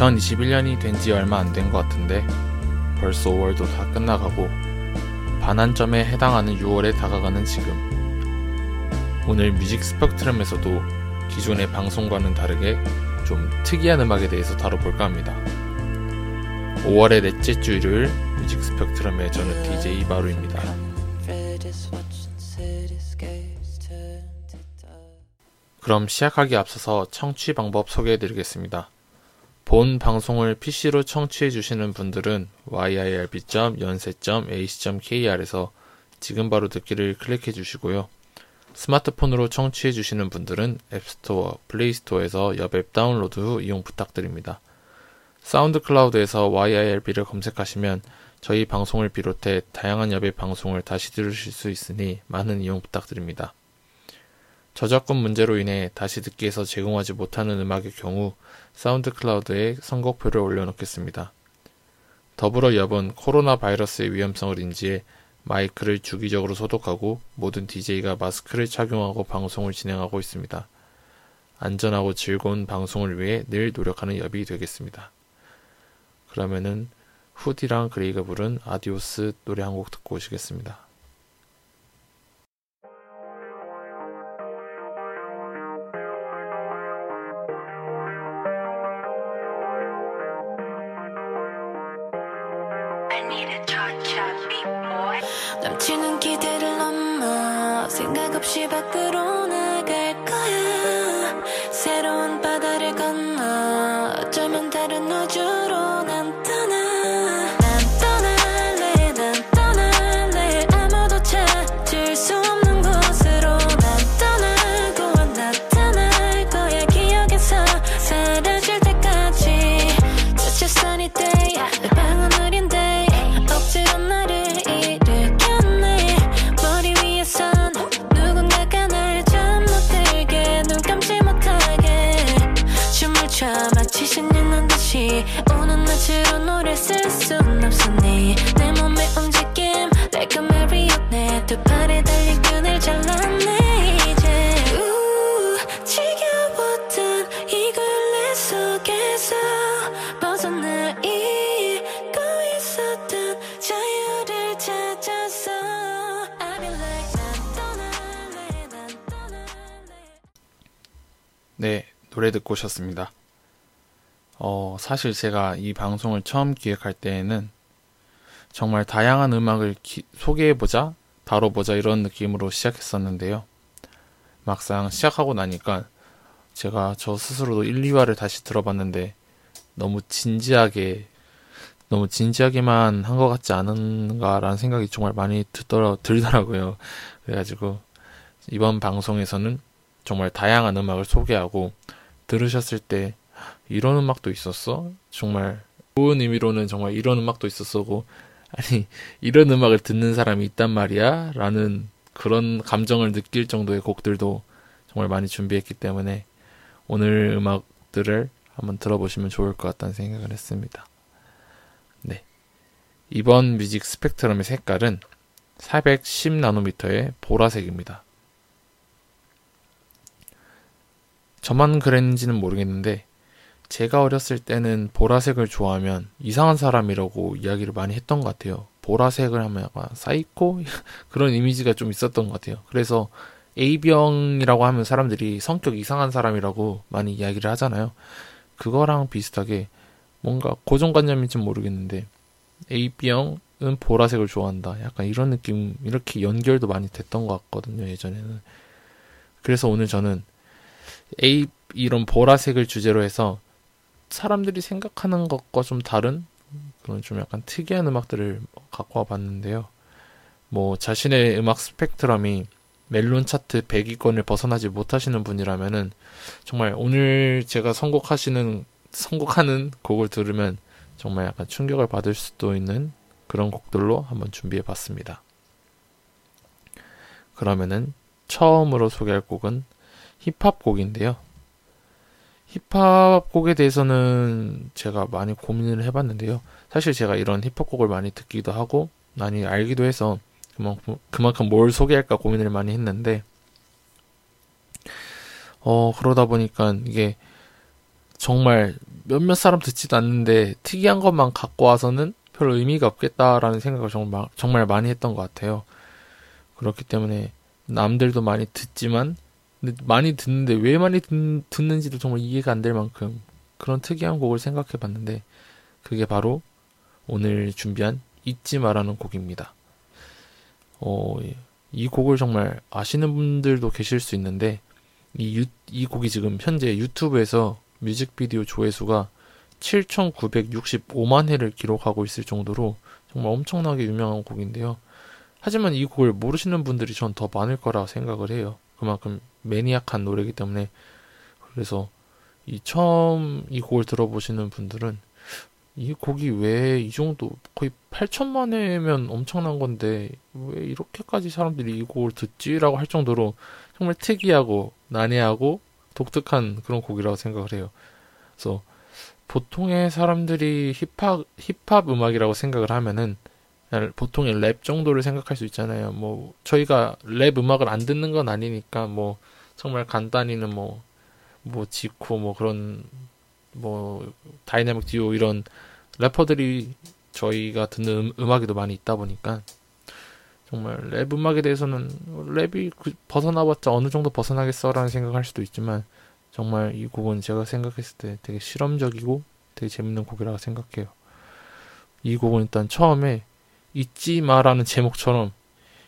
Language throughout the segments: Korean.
2021년이 된 지 얼마 안 된 것 같은데 벌써 5월도 다 끝나가고 반환점에 해당하는 6월에 다가가는 지금 오늘 뮤직 스펙트럼에서도 기존의 방송과는 다르게 좀 특이한 음악에 대해서 다뤄볼까 합니다. 5월의 넷째 주 일요일 뮤직 스펙트럼의 저는 DJ 바루입니다. 그럼 시작하기 앞서서 청취 방법 소개해 드리겠습니다. 본 방송을 PC로 청취해 주시는 분들은 yirb.yonsei.ac.kr에서 지금 바로 듣기를 클릭해 주시고요. 스마트폰으로 청취해 주시는 분들은 App Store, Play Store에서 여앱 다운로드 후 이용 부탁드립니다. SoundCloud에서 yirb를 검색하시면 저희 방송을 비롯해 다양한 여앱 방송을 다시 들으실 수 있으니 많은 이용 부탁드립니다. 저작권 문제로 인해 다시 듣기에서 제공하지 못하는 음악의 경우 SoundCloud에 선곡표를 올려놓겠습니다. 더불어 여번 코로나 바이러스의 위험성을 인지해 마이크를 주기적으로 소독하고 모든 DJ가 마스크를 착용하고 방송을 진행하고 있습니다. 안전하고 즐거운 방송을 위해 늘 노력하는 엽이 되겠습니다. 그러면은 후디랑 그레이가 부른 Adios 노래 한 곡 듣고 오시겠습니다. 오셨습니다. 어, 사실 제가 이 방송을 처음 기획할 때에는 정말 다양한 음악을 기- 소개해보자, 다뤄보자 이런 느낌으로 시작했었는데요. 막상 시작하고 나니까 제가 저 스스로도 1, 2화를 다시 들어봤는데 너무 진지하게, 너무 진지하게만 한 것 같지 않은가라는 생각이 정말 많이 들더라, 들더라고요. 그래가지고 이번 방송에서는 정말 다양한 음악을 소개하고 들으셨을 때 이런 음악도 있었어? 정말 좋은 의미로는 정말 이런 음악도 있었어고 아니 이런 음악을 듣는 사람이 있단 말이야? 라는 그런 감정을 느낄 정도의 곡들도 정말 많이 준비했기 때문에 오늘 음악들을 한번 들어보시면 좋을 것 같다는 생각을 했습니다. 네. 이번 뮤직 스펙트럼의 색깔은 410나노미터의 보라색입니다. 저만 그랬는지는 모르겠는데 제가 어렸을 때는 보라색을 좋아하면 이상한 사람이라고 이야기를 많이 했던 것 같아요. 보라색을 하면 약간 사이코 그런 이미지가 좀 있었던 것 같아요. 그래서 AB형이라고 하면 사람들이 성격 이상한 사람이라고 많이 이야기를 하잖아요. 그거랑 비슷하게 뭔가 고정관념인지 모르겠는데 A병은 보라색을 좋아한다. 약간 이런 느낌 이렇게 연결도 많이 됐던 것 같거든요. 예전에는. 그래서 오늘 저는 A 이런 보라색을 주제로 해서 사람들이 생각하는 것과 좀 다른 그런 좀 약간 특이한 음악들을 갖고 와봤는데요. 뭐 자신의 음악 스펙트럼이 멜론 차트 100위권을 벗어나지 못하시는 분이라면은 정말 오늘 제가 선곡하시는 선곡하는 곡을 들으면 정말 약간 충격을 받을 수도 있는 그런 곡들로 한번 준비해 봤습니다. 그러면은 처음으로 소개할 곡은 힙합 곡인데요. 힙합 곡에 대해서는 제가 많이 고민을 해봤는데요. 사실 제가 이런 힙합 곡을 많이 듣기도 하고 많이 알기도 해서 그만큼, 그만큼 뭘 소개할까 고민을 많이 했는데 어 그러다 보니까 이게 정말 몇몇 사람 듣지도 않는데 특이한 것만 갖고 와서는 별 의미가 없겠다라는 생각을 정말, 정말 많이 했던 것 같아요. 그렇기 때문에 남들도 많이 듣지만 근데 많이 듣는데 왜 많이 듣, 듣는지도 정말 이해가 안 될 만큼 그런 특이한 곡을 생각해 봤는데 그게 바로 오늘 준비한 잊지 마라는 곡입니다. 어, 예. 이 곡을 정말 아시는 분들도 계실 수 있는데 이, 유, 이 곡이 지금 현재 유튜브에서 뮤직비디오 조회수가 7,965만 회를 기록하고 있을 정도로 정말 엄청나게 유명한 곡인데요. 하지만 이 곡을 모르시는 분들이 전 더 많을 거라 생각을 해요. 그만큼 매니악한 노래이기 때문에 그래서 이 처음 이 곡을 들어보시는 분들은 이 곡이 왜 이 정도 거의 8천만 회면 엄청난 건데 왜 이렇게까지 사람들이 이 곡을 듣지라고 할 정도로 정말 특이하고 난해하고 독특한 그런 곡이라고 생각을 해요. 그래서 보통의 사람들이 힙합 힙합 음악이라고 생각을 하면은 보통의 랩 정도를 생각할 수 있잖아요. 뭐 저희가 랩 음악을 안 듣는 건 아니니까 뭐 정말 간단히는 뭐뭐 뭐 지코 뭐 그런 뭐 다이내믹 듀오 이런 래퍼들이 저희가 듣는 음악에도 많이 있다 보니까 정말 랩 음악에 대해서는 랩이 그 벗어나봤자 어느 정도 벗어나겠어라는 생각할 수도 있지만 정말 이 곡은 제가 생각했을 때 되게 실험적이고 되게 재밌는 곡이라고 생각해요. 이 곡은 일단 처음에 잊지 마라는 제목처럼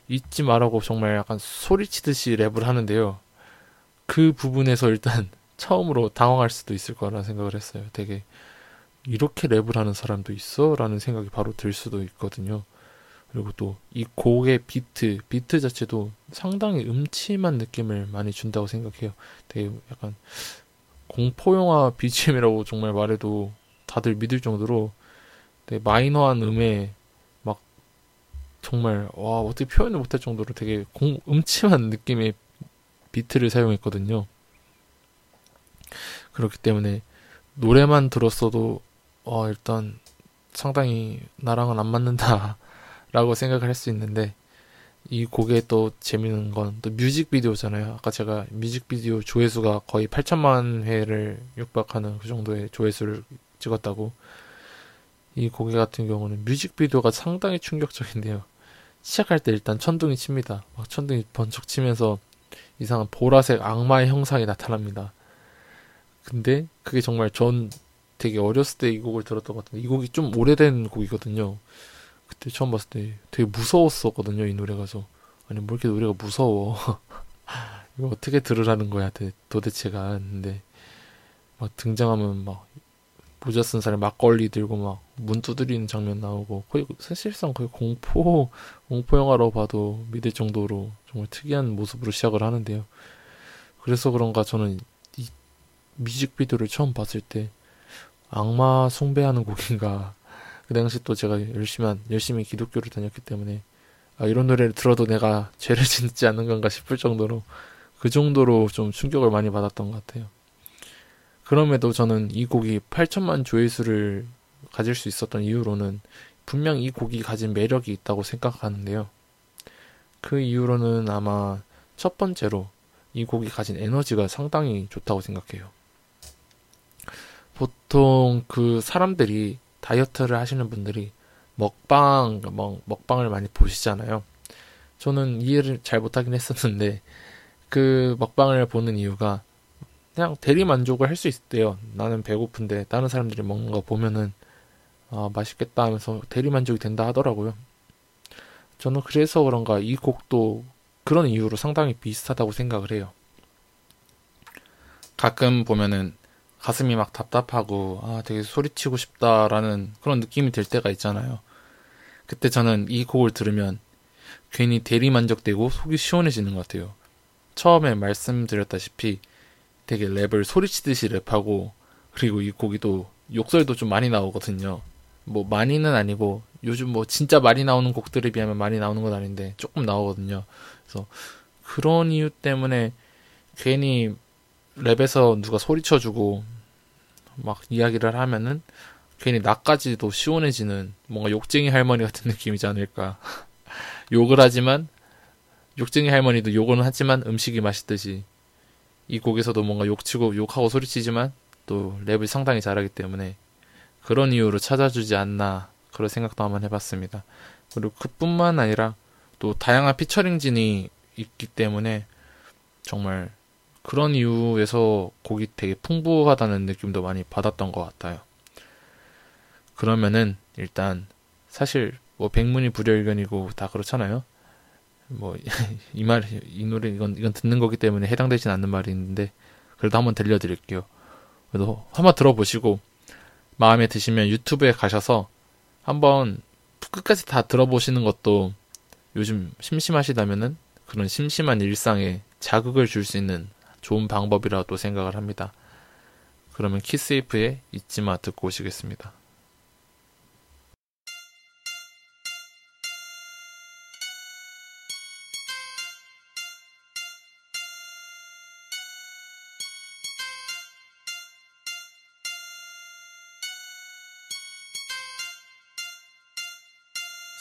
잊지 마라고 정말 약간 소리치듯이 랩을 하는데요. 그 부분에서 일단 처음으로 당황할 수도 있을 거라 생각을 했어요. 되게 이렇게 랩을 하는 사람도 있어? 라는 생각이 바로 들 수도 있거든요. 그리고 또 이 곡의 비트, 비트 자체도 상당히 음침한 느낌을 많이 준다고 생각해요. 되게 약간 공포영화 BGM이라고 정말 말해도 다들 믿을 정도로 되게 마이너한 막 정말 와 어떻게 표현을 못할 정도로 되게 공, 음침한 느낌의 비트를 사용했거든요. 그렇기 때문에 노래만 들었어도 어, 일단 상당히 나랑은 안 맞는다라고 생각을 할 수 있는데 이 곡의 또 재밌는 건 또 뮤직비디오잖아요. 아까 제가 뮤직비디오 조회수가 거의 8천만 회를 육박하는 그 정도의 조회수를 찍었다고. 이 곡의 같은 경우는 뮤직비디오가 상당히 충격적인데요. 시작할 때 일단 천둥이 칩니다. 막 천둥이 번쩍 치면서 이상한 보라색 악마의 형상이 나타납니다. 근데 그게 정말 전 되게 어렸을 때 이 곡을 들었던 것 같은데 이 곡이 좀 오래된 곡이거든요. 그때 처음 봤을 때 되게 무서웠었거든요. 이 노래가 서 아니 뭐 이렇게 노래가 무서워. 이거 어떻게 들으라는 거야 도대체가 근데 막 등장하면 막 모자 쓴 사람이 막걸리 들고 막 문 두드리는 장면 나오고 거의 사실상 거의 공포 공포 영화로 봐도 믿을 정도로 정말 특이한 모습으로 시작을 하는데요. 그래서 그런가 저는 이 뮤직비디오를 처음 봤을 때 악마 숭배하는 곡인가. 그 당시 또 제가 열심히, 한, 열심히 기독교를 다녔기 때문에, 아, 이런 노래를 들어도 내가 죄를 짓지 않는 건가 싶을 정도로, 그 정도로 좀 충격을 많이 받았던 것 같아요. 그럼에도 저는 이 곡이 8천만 조회수를 가질 수 있었던 이유로는 분명 이 곡이 가진 매력이 있다고 생각하는데요. 그 이유로는 아마 첫 번째로 이 곡이 가진 에너지가 상당히 좋다고 생각해요. 보통 그 사람들이 다이어트를 하시는 분들이 먹방, 뭐, 먹방을 많이 보시잖아요. 저는 이해를 잘 못하긴 했었는데, 그 먹방을 보는 이유가 그냥 대리 만족을 할 수 있대요. 나는 배고픈데 다른 사람들이 먹는 거 보면은 아, 맛있겠다 하면서 대리 만족이 된다 하더라고요. 저는 그래서 그런가 이 곡도 그런 이유로 상당히 비슷하다고 생각을 해요. 가끔 보면은 가슴이 막 답답하고 아 되게 소리치고 싶다라는 그런 느낌이 들 때가 있잖아요. 그때 저는 이 곡을 들으면 괜히 대리 만족되고 속이 시원해지는 것 같아요. 처음에 말씀드렸다시피 되게 랩을 소리치듯이 랩하고 그리고 이 곡이 또 욕설도 좀 많이 나오거든요. 뭐 많이는 아니고 요즘 뭐 진짜 많이 나오는 곡들에 비하면 많이 나오는 건 아닌데 조금 나오거든요. 그래서 그런 이유 때문에 괜히 랩에서 누가 소리쳐주고 막 이야기를 하면은 괜히 나까지도 시원해지는 뭔가 욕쟁이 할머니 같은 느낌이지 않을까. 욕을 하지만 욕쟁이 할머니도 욕은 하지만 음식이 맛있듯이 이 곡에서도 뭔가 욕치고 욕하고 소리치지만 또 랩을 상당히 잘하기 때문에 그런 이유로 찾아주지 않나 그런 생각도 한번 해봤습니다. 그리고 그뿐만 아니라 또 다양한 피처링진이 있기 때문에 정말 그런 이유에서 곡이 되게 풍부하다는 느낌도 많이 받았던 것 같아요. 그러면은 일단 사실 뭐 백문이 불여일견이고 다 그렇잖아요. 뭐 이 말 이 노래 이건 이건 듣는 거기 때문에 해당되진 않는 있는데 그래도 한번 들려드릴게요. 그래도 한번 들어보시고 마음에 드시면 유튜브에 가셔서 한번 끝까지 다 들어보시는 것도 요즘 심심하시다면은 그런 심심한 일상에 자극을 줄 수 있는 좋은 방법이라고 생각을 합니다. 그러면 키스이프의 잊지마 듣고 오시겠습니다.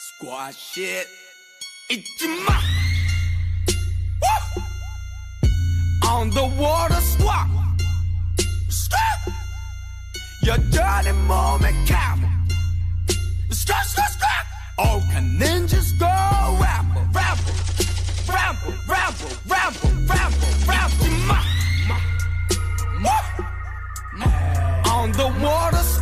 Squash it. It's Woo. On the water squat. Stop. Your dirty moment camel. Stop, stop, stop. Oh, can ninjas go ramble, ramble, ramble, ramble, ramble, ramble, ramble, ramble. On the water squat.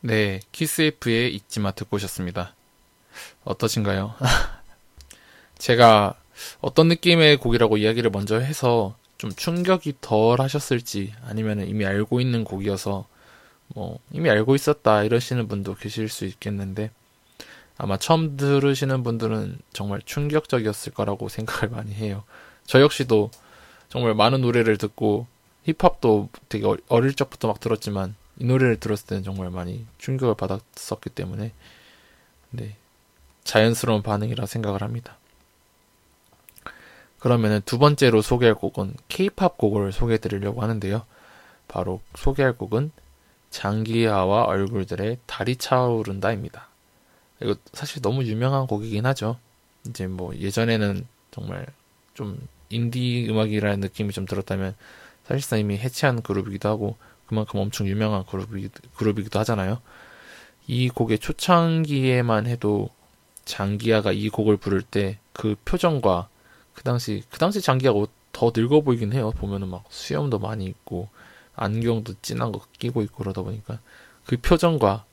네, 키스에프의 잊지마 듣고 오셨습니다. 어떠신가요? 제가 어떤 느낌의 곡이라고 이야기를 먼저 해서 좀 충격이 덜 하셨을지 아니면 이미 알고 있는 곡이어서 뭐 이미 알고 있었다 이러시는 분도 계실 수 있겠는데 아마 처음 들으시는 분들은 정말 충격적이었을 거라고 생각을 많이 해요. 저 역시도 정말 많은 노래를 듣고 힙합도 되게 어- 어릴 적부터 막 들었지만 이 노래를 들었을 때는 정말 많이 충격을 받았었기 때문에 네 자연스러운 반응이라 생각을 합니다. 그러면은 두 번째로 소개할 곡은 K-팝 곡을 소개해 드리려고 하는데요. 바로 소개할 곡은 장기하와 얼굴들의 달이 차오른다입니다. 이거 사실 너무 유명한 곡이긴 하죠. 이제 뭐 예전에는 정말 좀 인디 음악이라는 느낌이 좀 들었다면 사실상 이미 해체한 그룹이기도 하고 그만큼 엄청 유명한 그룹이, 그룹이기도 하잖아요. 이 곡의 초창기에만 해도 장기하가 이 곡을 부를 때 그 표정과 그 당시 그 당시 장기하가 더 늙어 보이긴 해요. 보면은 막 수염도 많이 있고 안경도 진한 거 끼고 있고 그러다 보니까 그 표정과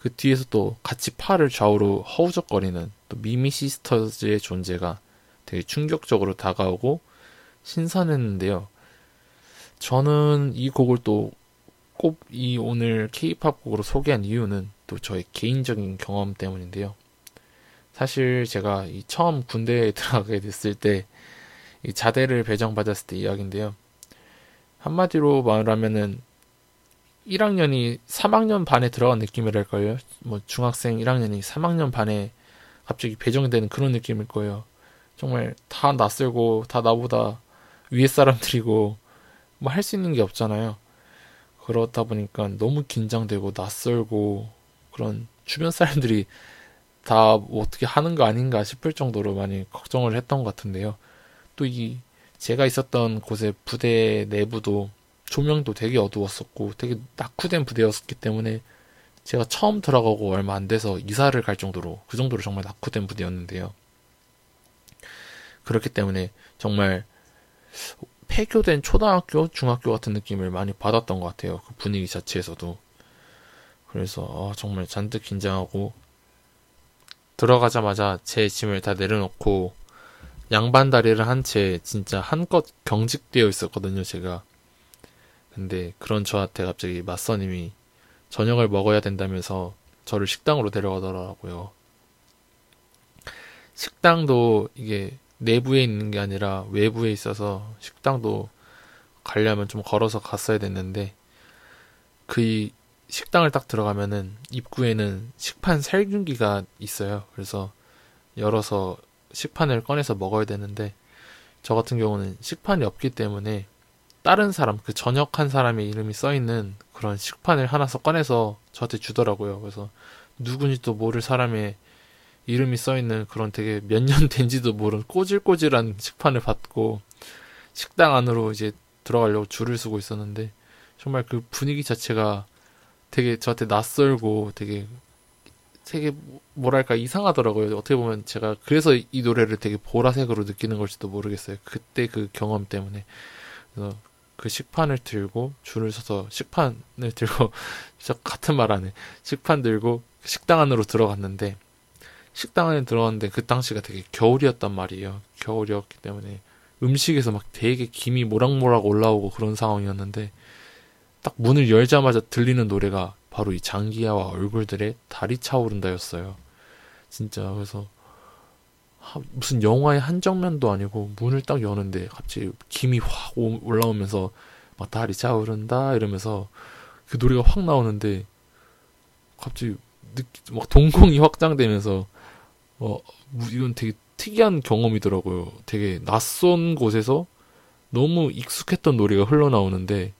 그 뒤에서 또 같이 팔을 좌우로 허우적거리는 또 미미 시스터즈의 존재가 되게 충격적으로 다가오고 신선했는데요. 저는 이 곡을 또 꼭 이 오늘 케이팝 곡으로 소개한 이유는 또 저의 개인적인 경험 때문인데요. 사실 제가 이 처음 군대에 들어가게 됐을 때 이 자대를 배정받았을 때 이야기인데요. 한마디로 말하면은 1학년이 3학년 반에 들어간 느낌이랄까요? 뭐 중학생 1학년이 3학년 반에 갑자기 배정되는 그런 느낌일 거예요. 정말 다 낯설고 다 나보다 위에 사람들이고 뭐 할 수 있는 게 없잖아요. 그러다 보니까 너무 긴장되고 낯설고 그런 주변 사람들이 다 뭐 어떻게 하는 거 아닌가 싶을 정도로 많이 걱정을 했던 것 같은데요. 또 이 제가 있었던 곳의 부대 내부도 조명도 되게 어두웠었고 되게 낙후된 부대였기 때문에 제가 처음 들어가고 얼마 안 돼서 이사를 갈 정도로 그 정도로 정말 낙후된 부대였는데요. 그렇기 때문에 정말 폐교된 초등학교, 중학교 같은 느낌을 많이 받았던 것 같아요. 그 분위기 자체에서도. 그래서 아, 정말 잔뜩 긴장하고 들어가자마자 제 짐을 다 내려놓고 양반 다리를 한 채 진짜 한껏 경직되어 있었거든요, 제가. 근데 그런 저한테 갑자기 맞선님이 저녁을 먹어야 된다면서 저를 식당으로 데려가더라고요. 식당도 이게 내부에 있는 게 아니라 외부에 있어서 식당도 가려면 좀 걸어서 갔어야 됐는데 그이 식당을 딱 들어가면은 입구에는 식판 살균기가 있어요. 그래서 열어서 식판을 꺼내서 먹어야 되는데 저 같은 경우는 식판이 없기 때문에 다른 사람 그 전역한 사람의 이름이 써 있는 그런 식판을 하나 서 꺼내서 저한테 주더라고요. 그래서 누군지도 모를 사람의 이름이 써 있는 그런 되게 몇 년 된지도 모른 꼬질꼬질한 식판을 받고 식당 안으로 이제 들어가려고 줄을 서고 있었는데 정말 그 분위기 자체가 되게 저한테 낯설고 되게 되게 뭐랄까 이상하더라고요. 어떻게 보면 제가 그래서 이 노래를 되게 보라색으로 느끼는 걸지도 모르겠어요. 그때 그 경험 때문에 그래서 그 식판을 들고 줄을 서서 식판을 들고 진짜 같은 말 하네. 식판 들고 식당 안으로 들어갔는데 식당 안에 들어갔는데 그 당시가 되게 겨울이었단 말이에요. 겨울이었기 때문에 음식에서 막 되게 김이 모락모락 올라오고 그런 상황이었는데 딱 문을 열자마자 들리는 노래가 바로 이 장기야와 얼굴들의 달이 차오른다였어요. 진짜 그래서 하- 무슨 영화의 한 장면도 아니고 문을 딱 여는데 갑자기 김이 확 오- 올라오면서 막 달이 차오른다 이러면서 그 노래가 확 나오는데 갑자기 막 동공이 확장되면서 어 무- 이건 되게 특이한 경험이더라고요. 되게 낯선 곳에서 너무 익숙했던 노래가 흘러나오는데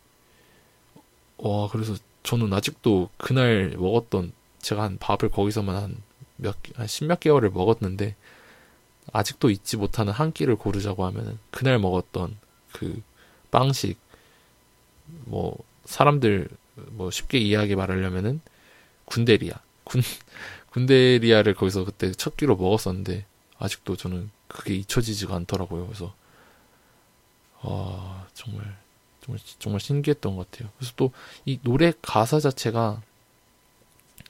와 그래서 저는 아직도 그날 먹었던 제가 한 밥을 거기서만 한 몇 한 십몇 개월을 먹었는데 아직도 잊지 못하는 한 끼를 고르자고 하면은 그날 먹었던 그 빵식 뭐 사람들 뭐 쉽게 이해하게 말하려면은 군대리아 군 군대리아를 거기서 그때 첫 끼로 먹었었는데 아직도 저는 그게 잊혀지지가 않더라고요. 그래서 아 정말 정말 정말 신기했던 것 같아요. 그래서 또 이 노래 가사 자체가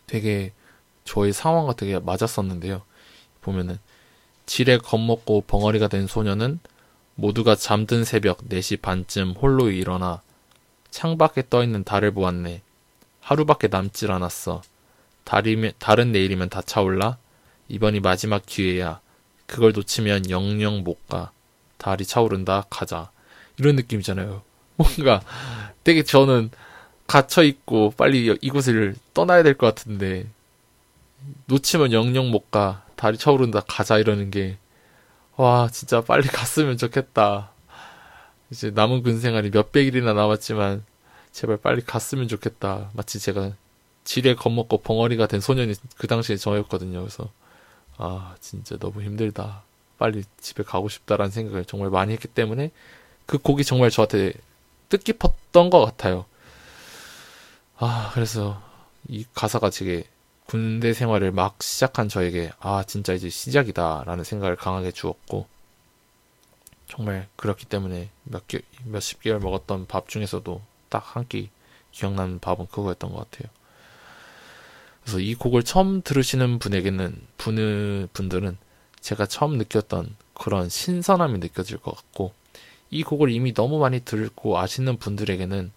되게 저의 상황과 되게 맞았었는데요. 보면은 지레 겁먹고 벙어리가 된 소녀는 모두가 잠든 새벽 4시 반쯤 홀로 일어나 창밖에 떠있는 달을 보았네. 하루밖에 남질 않았어. 달이면, 달은 내일이면 다 차올라? 이번이 마지막 기회야. 그걸 놓치면 영영 못 가. 달이 차오른다. 가자. 이런 느낌이잖아요. 뭔가 되게 저는 갇혀 있고 빨리 여- 이곳을 떠나야 될 것 같은데 놓치면 영영 못 가. 달이 차오른다. 가자 이러는 게 와, 진짜 빨리 갔으면 좋겠다. 이제 남은 군 생활이 몇백 일이나 남았지만 제발 빨리 갔으면 좋겠다. 마치 제가 지레 겁먹고 벙어리가 된 소년이 그 당시에 저였거든요. 그래서 아 진짜 너무 힘들다. 빨리 집에 가고 싶다라는 생각을 정말 많이 했기 때문에 그 곡이 정말 저한테 뜻깊었던 것 같아요. 아 그래서 이 가사가 되게 군대 생활을 막 시작한 저에게 아 진짜 이제 시작이다라는 생각을 강하게 주었고 정말 그렇기 때문에 몇 개, 몇십 개월 먹었던 밥 중에서도 딱 한 끼 기억나는 밥은 그거였던 것 같아요. 그래서 이 곡을 처음 들으시는 분에게는 분 분들은 제가 처음 느꼈던 그런 신선함이 느껴질 것 같고 이 곡을 이미 너무 많이 듣고 아시는 분들에게는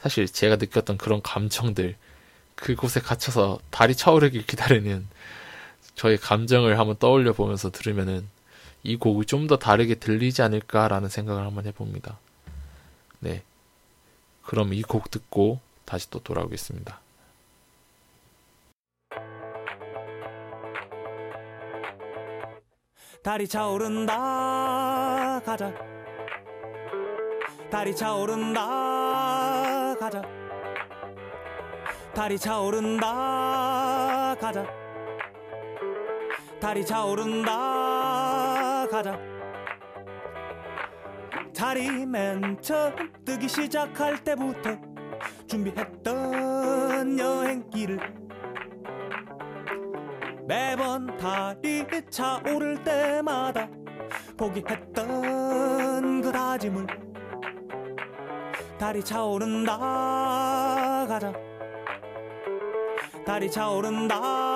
사실 제가 느꼈던 그런 감정들 그곳에 갇혀서 달이 차오르길 기다리는 저의 감정을 한번 떠올려 보면서 들으면은 이 곡이 좀 더 다르게 들리지 않을까라는 생각을 한번 해봅니다. 네. 그럼 이 곡 듣고 다시 또 돌아오겠습니다. 달이 차오른다. 가자. 달이 차오른다. 가자. 달이 차오른다. 가자. 달이 차오른다. 가자. 달이 맨 처음 뜨기 시작할 때부터 준비했던 여행길을 매번 달이 차오를 때마다 포기했던 그 다짐을 달이 차오른다 가자. 달이 차오른다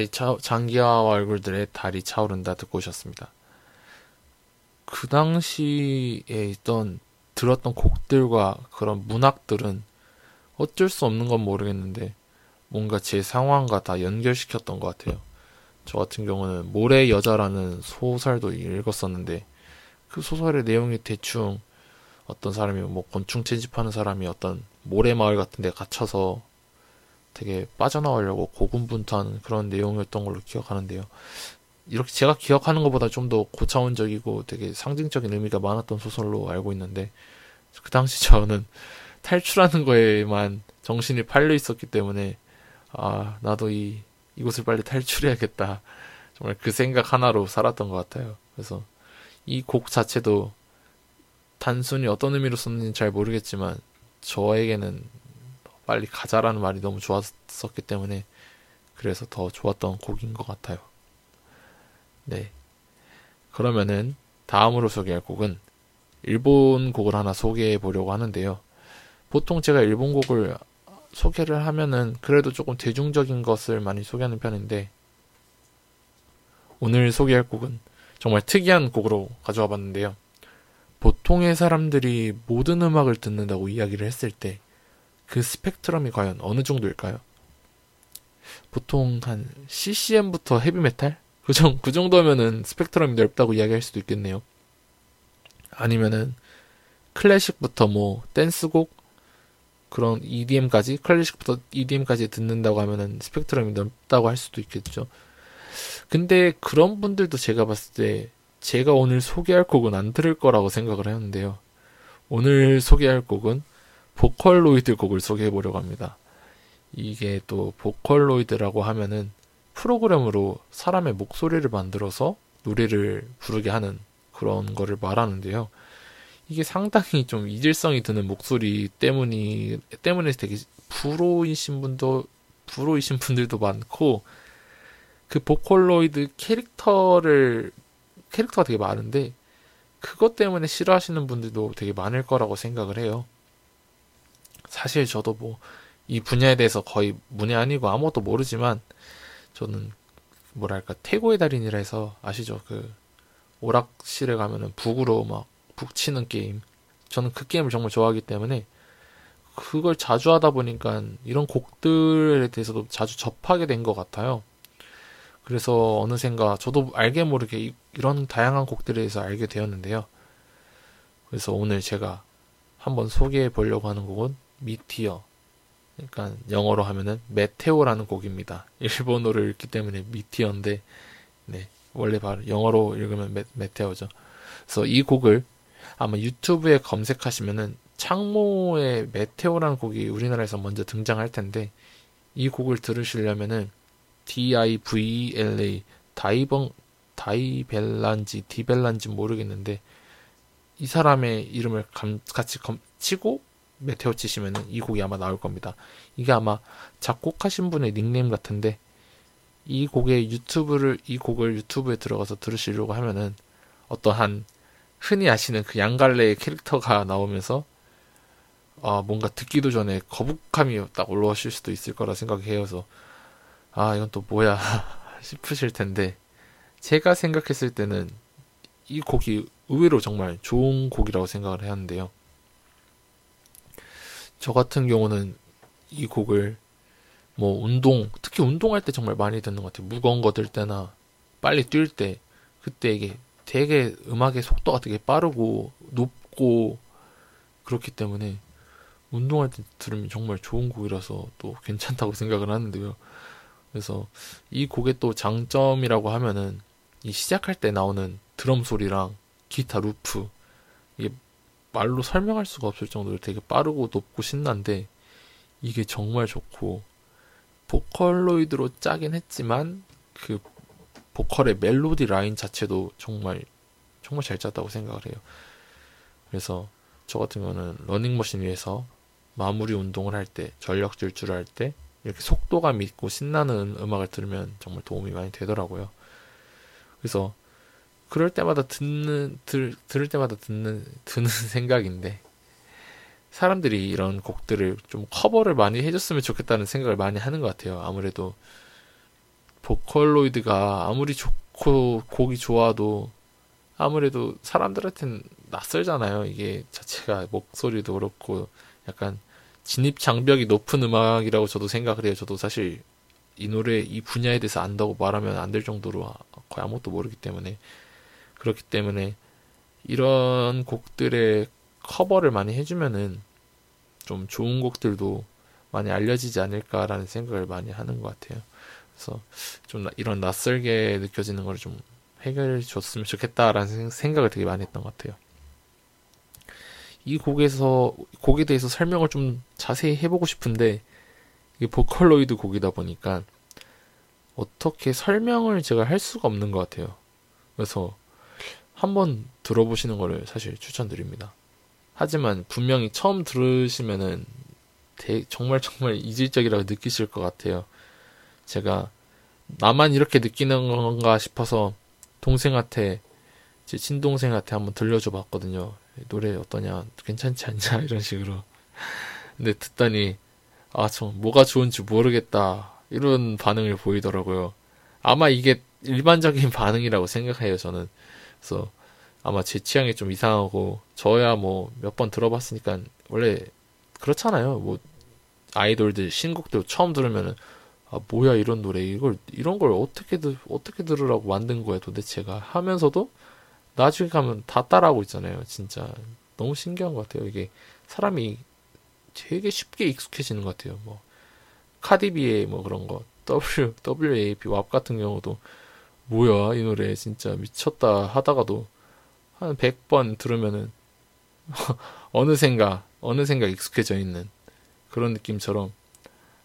달이 차, 장기하와 얼굴들의 달이 차오른다 듣고 오셨습니다. 그 당시에 있던, 들었던 곡들과 그런 문학들은 어쩔 수 없는 건 모르겠는데, 뭔가 제 상황과 다 연결시켰던 것 같아요. 저 같은 경우는 모래 여자라는 소설도 읽었었는데, 그 소설의 내용이 대충 어떤 사람이 뭐 곤충 채집하는 사람이 어떤 모래 마을 같은 데 갇혀서 되게 빠져나오려고 고군분투하는 그런 내용이었던 걸로 기억하는데요. 이렇게 제가 기억하는 것보다 좀 더 고차원적이고 되게 상징적인 의미가 많았던 소설로 알고 있는데 그 당시 저는 탈출하는 거에만 정신이 팔려 있었기 때문에 아 나도 이 이곳을 빨리 탈출해야겠다 정말 그 생각 하나로 살았던 것 같아요. 그래서 이 곡 자체도 단순히 어떤 의미로 썼는지 잘 모르겠지만 저에게는 빨리 가자라는 말이 너무 좋았었기 때문에 그래서 더 좋았던 곡인 것 같아요. 네. 그러면은 다음으로 소개할 곡은 일본 곡을 하나 소개해 보려고 하는데요. 보통 제가 일본 곡을 소개를 하면은 그래도 조금 대중적인 것을 많이 소개하는 편인데 오늘 소개할 곡은 정말 특이한 곡으로 가져와 봤는데요. 보통의 사람들이 모든 음악을 듣는다고 이야기를 했을 때 그 스펙트럼이 과연 어느 정도일까요? 보통 한 CCM부터 헤비메탈? 그, 정, 그 정도면은 스펙트럼이 넓다고 이야기할 수도 있겠네요. 아니면은 클래식부터 뭐 댄스곡 그런 EDM까지 클래식부터 EDM까지 듣는다고 하면은 스펙트럼이 넓다고 할 수도 있겠죠. 근데 그런 분들도 제가 봤을 때 제가 오늘 소개할 곡은 안 들을 거라고 생각을 했는데요. 오늘 소개할 곡은 보컬로이드 곡을 소개해 보려고 합니다. 이게 또 보컬로이드라고 하면은 프로그램으로 사람의 목소리를 만들어서 노래를 부르게 하는 그런 거를 말하는데요. 이게 상당히 좀 이질성이 드는 목소리 때문이 때문에 되게 불호이신 분도 불호이신 분들도 많고 그 보컬로이드 캐릭터를 캐릭터가 되게 많은데 그것 때문에 싫어하시는 분들도 되게 많을 거라고 생각을 해요. 사실 저도 뭐 이 분야에 대해서 거의 문외 아니고 아무것도 모르지만 저는 뭐랄까 태고의 달인이라 해서 아시죠? 그 오락실에 가면은 북으로 막 북치는 게임. 저는 그 게임을 정말 좋아하기 때문에 그걸 자주 하다 보니까 이런 곡들에 대해서도 자주 접하게 된 것 같아요. 그래서 어느샌가 저도 알게 모르게 이- 이런 다양한 곡들에 대해서 알게 되었는데요. 그래서 오늘 제가 한번 소개해 보려고 하는 곡은 미티어. 그러니까 영어로 하면은 메테오라는 곡입니다. 일본어를 읽기 때문에 미티어인데 네, 원래 바로 영어로 읽으면 메, 메테오죠. 그래서 이 곡을 아마 유튜브에 검색하시면은 창모의 메테오라는 곡이 우리나라에서 먼저 등장할 텐데 이 곡을 들으시려면은 D-I-V-L-A 다이벙 다이벨란지 디벨란지 모르겠는데 이 사람의 이름을 감- 같이 검- 치고 메테오 치시면은 이 곡이 아마 나올 겁니다. 이게 아마 작곡하신 분의 닉네임 같은데 이 곡의 유튜브를 이 곡을 유튜브에 들어가서 들으시려고 하면은 어떠한 흔히 아시는 그 양갈래의 캐릭터가 나오면서 아 뭔가 듣기도 전에 거북함이 딱 올라오실 수도 있을 거라 생각해서 아 이건 또 뭐야 싶으실 텐데 제가 생각했을 때는 이 곡이 의외로 정말 좋은 곡이라고 생각을 했는데요. 저 같은 경우는 이 곡을 뭐 운동, 특히 운동할 때 정말 많이 듣는 것 같아요. 무거운 거 들 때나 빨리 뛸 때, 그때 이게 되게 음악의 속도가 되게 빠르고 높고 그렇기 때문에 운동할 때 들으면 정말 좋은 곡이라서 또 괜찮다고 생각을 하는데요. 그래서 이 곡의 또 장점이라고 하면은 이 시작할 때 나오는 드럼 소리랑 기타 루프 이게 말로 설명할 수가 없을 정도로 되게 빠르고 높고 신난데 이게 정말 좋고 보컬로이드로 짜긴 했지만 그 보컬의 멜로디 라인 자체도 정말 정말 잘 짰다고 생각을 해요. 그래서 저 같은 경우는 러닝머신 위에서 마무리 운동을 할 때, 전력 질주를 할 때 이렇게 속도감 있고 신나는 음악을 들으면 정말 도움이 많이 되더라고요. 그래서 그럴 때마다 듣는 들, 들을 때마다 듣는 드는 생각인데 사람들이 이런 곡들을 좀 커버를 많이 해줬으면 좋겠다는 생각을 많이 하는 것 같아요. 아무래도 보컬로이드가 아무리 좋고 곡이 좋아도 아무래도 사람들한테는 낯설잖아요. 이게 자체가 목소리도 그렇고 약간 진입 장벽이 높은 음악이라고 저도 생각을 해요. 저도 사실 이 노래 이 분야에 대해서 안다고 말하면 안 될 정도로 거의 아무것도 모르기 때문에 그렇기 때문에 이런 곡들의 커버를 많이 해주면은 좀 좋은 곡들도 많이 알려지지 않을까라는 생각을 많이 하는 것 같아요. 그래서 좀 나- 이런 낯설게 느껴지는 걸 좀 해결해 줬으면 좋겠다라는 생- 생각을 되게 많이 했던 것 같아요. 이 곡에서 곡에 대해서 설명을 좀 자세히 해보고 싶은데 이게 보컬로이드 곡이다 보니까 어떻게 설명을 제가 할 수가 없는 것 같아요. 그래서 한번 들어보시는 거를 사실 추천드립니다. 하지만 분명히 처음 들으시면은 대- 정말 정말 이질적이라고 느끼실 것 같아요. 제가 나만 이렇게 느끼는 건가 싶어서 동생한테 제 친동생한테 한번 들려줘 봤거든요. 노래 어떠냐, 괜찮지 않냐 이런 식으로. 근데 듣더니 아, 저 뭐가 좋은지 모르겠다 이런 반응을 보이더라고요. 아마 이게 일반적인 반응이라고 생각해요. 저는 그래서 아마 제 취향이 좀 이상하고 저야 뭐 몇 번 들어봤으니까 원래 그렇잖아요. 뭐 아이돌들 신곡들 처음 들으면은 아 뭐야 이런 노래 이걸 이런 걸 어떻게 들 어떻게 들으라고 만든 거야 도대체가 하면서도 나중에 가면 다 따라하고 있잖아요. 진짜 너무 신기한 것 같아요. 이게 사람이 되게 쉽게 익숙해지는 것 같아요. 뭐 카디비의 뭐 그런 거 W WAP 왑 같은 경우도 뭐야 이 노래 진짜 미쳤다 하다가도 한 100번 들으면은 어느샌가 어느샌가 익숙해져 있는 그런 느낌처럼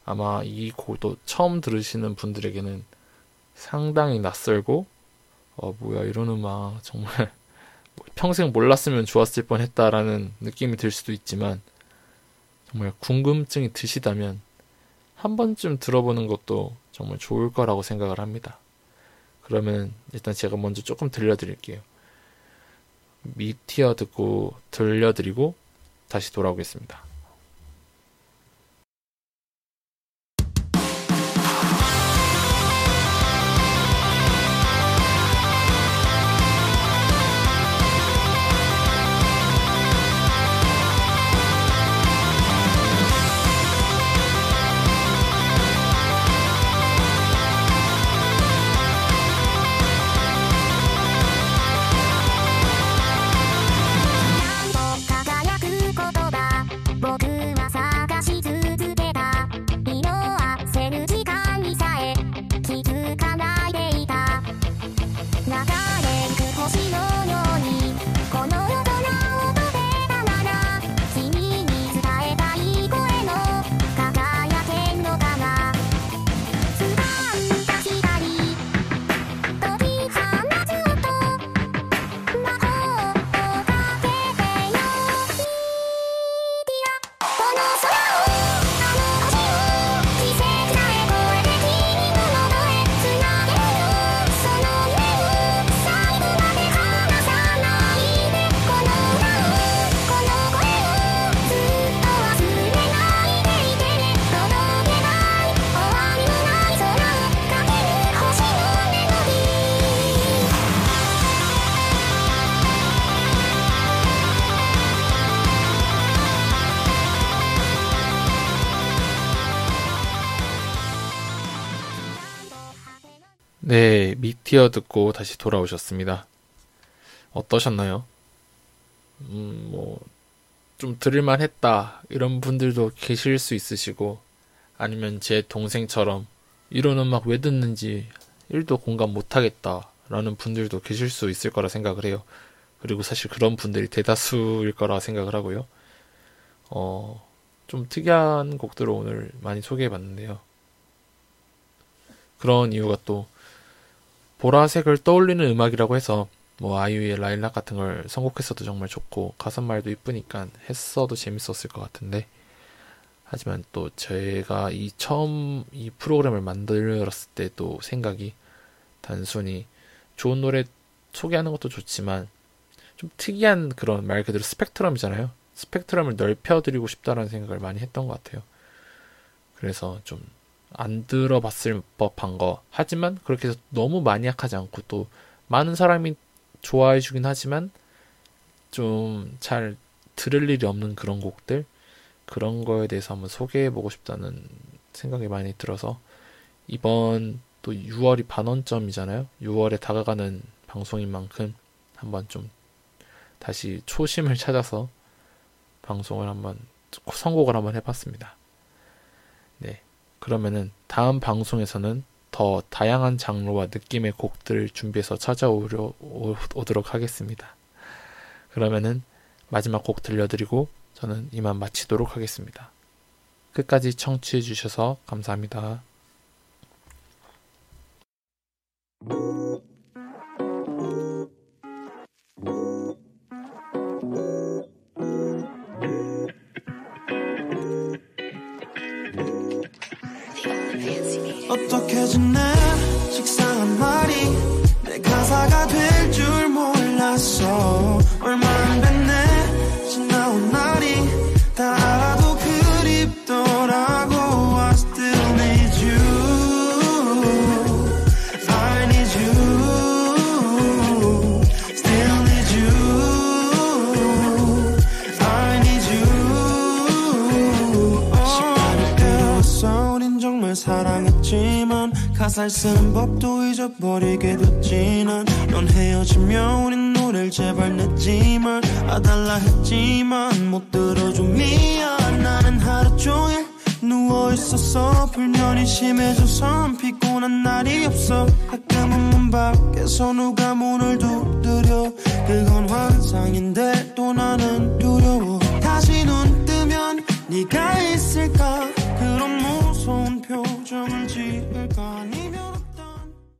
아마 이 곡도 처음 들으시는 분들에게는 상당히 낯설고 어 뭐야 이런 음악 정말 평생 몰랐으면 좋았을 뻔했다라는 느낌이 들 수도 있지만 정말 궁금증이 드시다면 한 번쯤 들어보는 것도 정말 좋을 거라고 생각을 합니다. 그러면 일단 제가 먼저 조금 들려드릴게요. 미티어 듣고 들려드리고 다시 돌아오겠습니다. 네, 미티어 듣고 다시 돌아오셨습니다. 어떠셨나요? 음, 뭐, 좀 들을만 했다. 이런 분들도 계실 수 있으시고, 아니면 제 동생처럼 이런 음악 왜 듣는지 1도 공감 못하겠다. 라는 분들도 계실 수 있을 거라 생각을 해요. 그리고 사실 그런 분들이 대다수일 거라 생각을 하고요. 어, 좀 특이한 곡들을 오늘 많이 소개해 봤는데요. 그런 이유가 또 보라색을 떠올리는 음악이라고 해서 뭐 아이유의 라일락 같은 걸 선곡했어도 정말 좋고 가사말도 이쁘니까 했어도 재밌었을 것 같은데 하지만 또 제가 이 처음 이 프로그램을 만들었을 때도 생각이 단순히 좋은 노래 소개하는 것도 좋지만 좀 특이한 그런 말 그대로 스펙트럼이잖아요. 스펙트럼을 넓혀드리고 싶다라는 생각을 많이 했던 것 같아요. 그래서 좀 안 들어봤을 법한 거 하지만 그렇게 해서 너무 마니악하지 않고 또 많은 사람이 좋아해 주긴 하지만 좀 잘 들을 일이 없는 그런 곡들 그런 거에 대해서 한번 소개해 보고 싶다는 생각이 많이 들어서 이번 또 6월이 반원점이잖아요. 6월에 다가가는 방송인 만큼 한번 좀 다시 초심을 찾아서 방송을 한번 선곡을 한번 해봤습니다. 네. 그러면은 다음 방송에서는 더 다양한 장르와 느낌의 곡들을 준비해서 찾아오려 오, 오도록 하겠습니다. 그러면은 마지막 곡 들려드리고 저는 이만 마치도록 하겠습니다. 끝까지 청취해 주셔서 감사합니다. 어떻게 지내 식상한 말이 내 가사가 될 줄 몰랐어 가사를 쓰는 법도 잊어버리게 됐지 난넌 헤어지면 우린 노래를 제발 냈지만 아달라 했지만 못 들어줘 미안. 나는 하루 종일 누워있었어. 불면이 심해져서 피곤한 날이 없어. 가끔은 문 밖에서 누가 문을 두드려. 그건 환상인데 또 나는 두려워. 다시 눈 뜨면 네가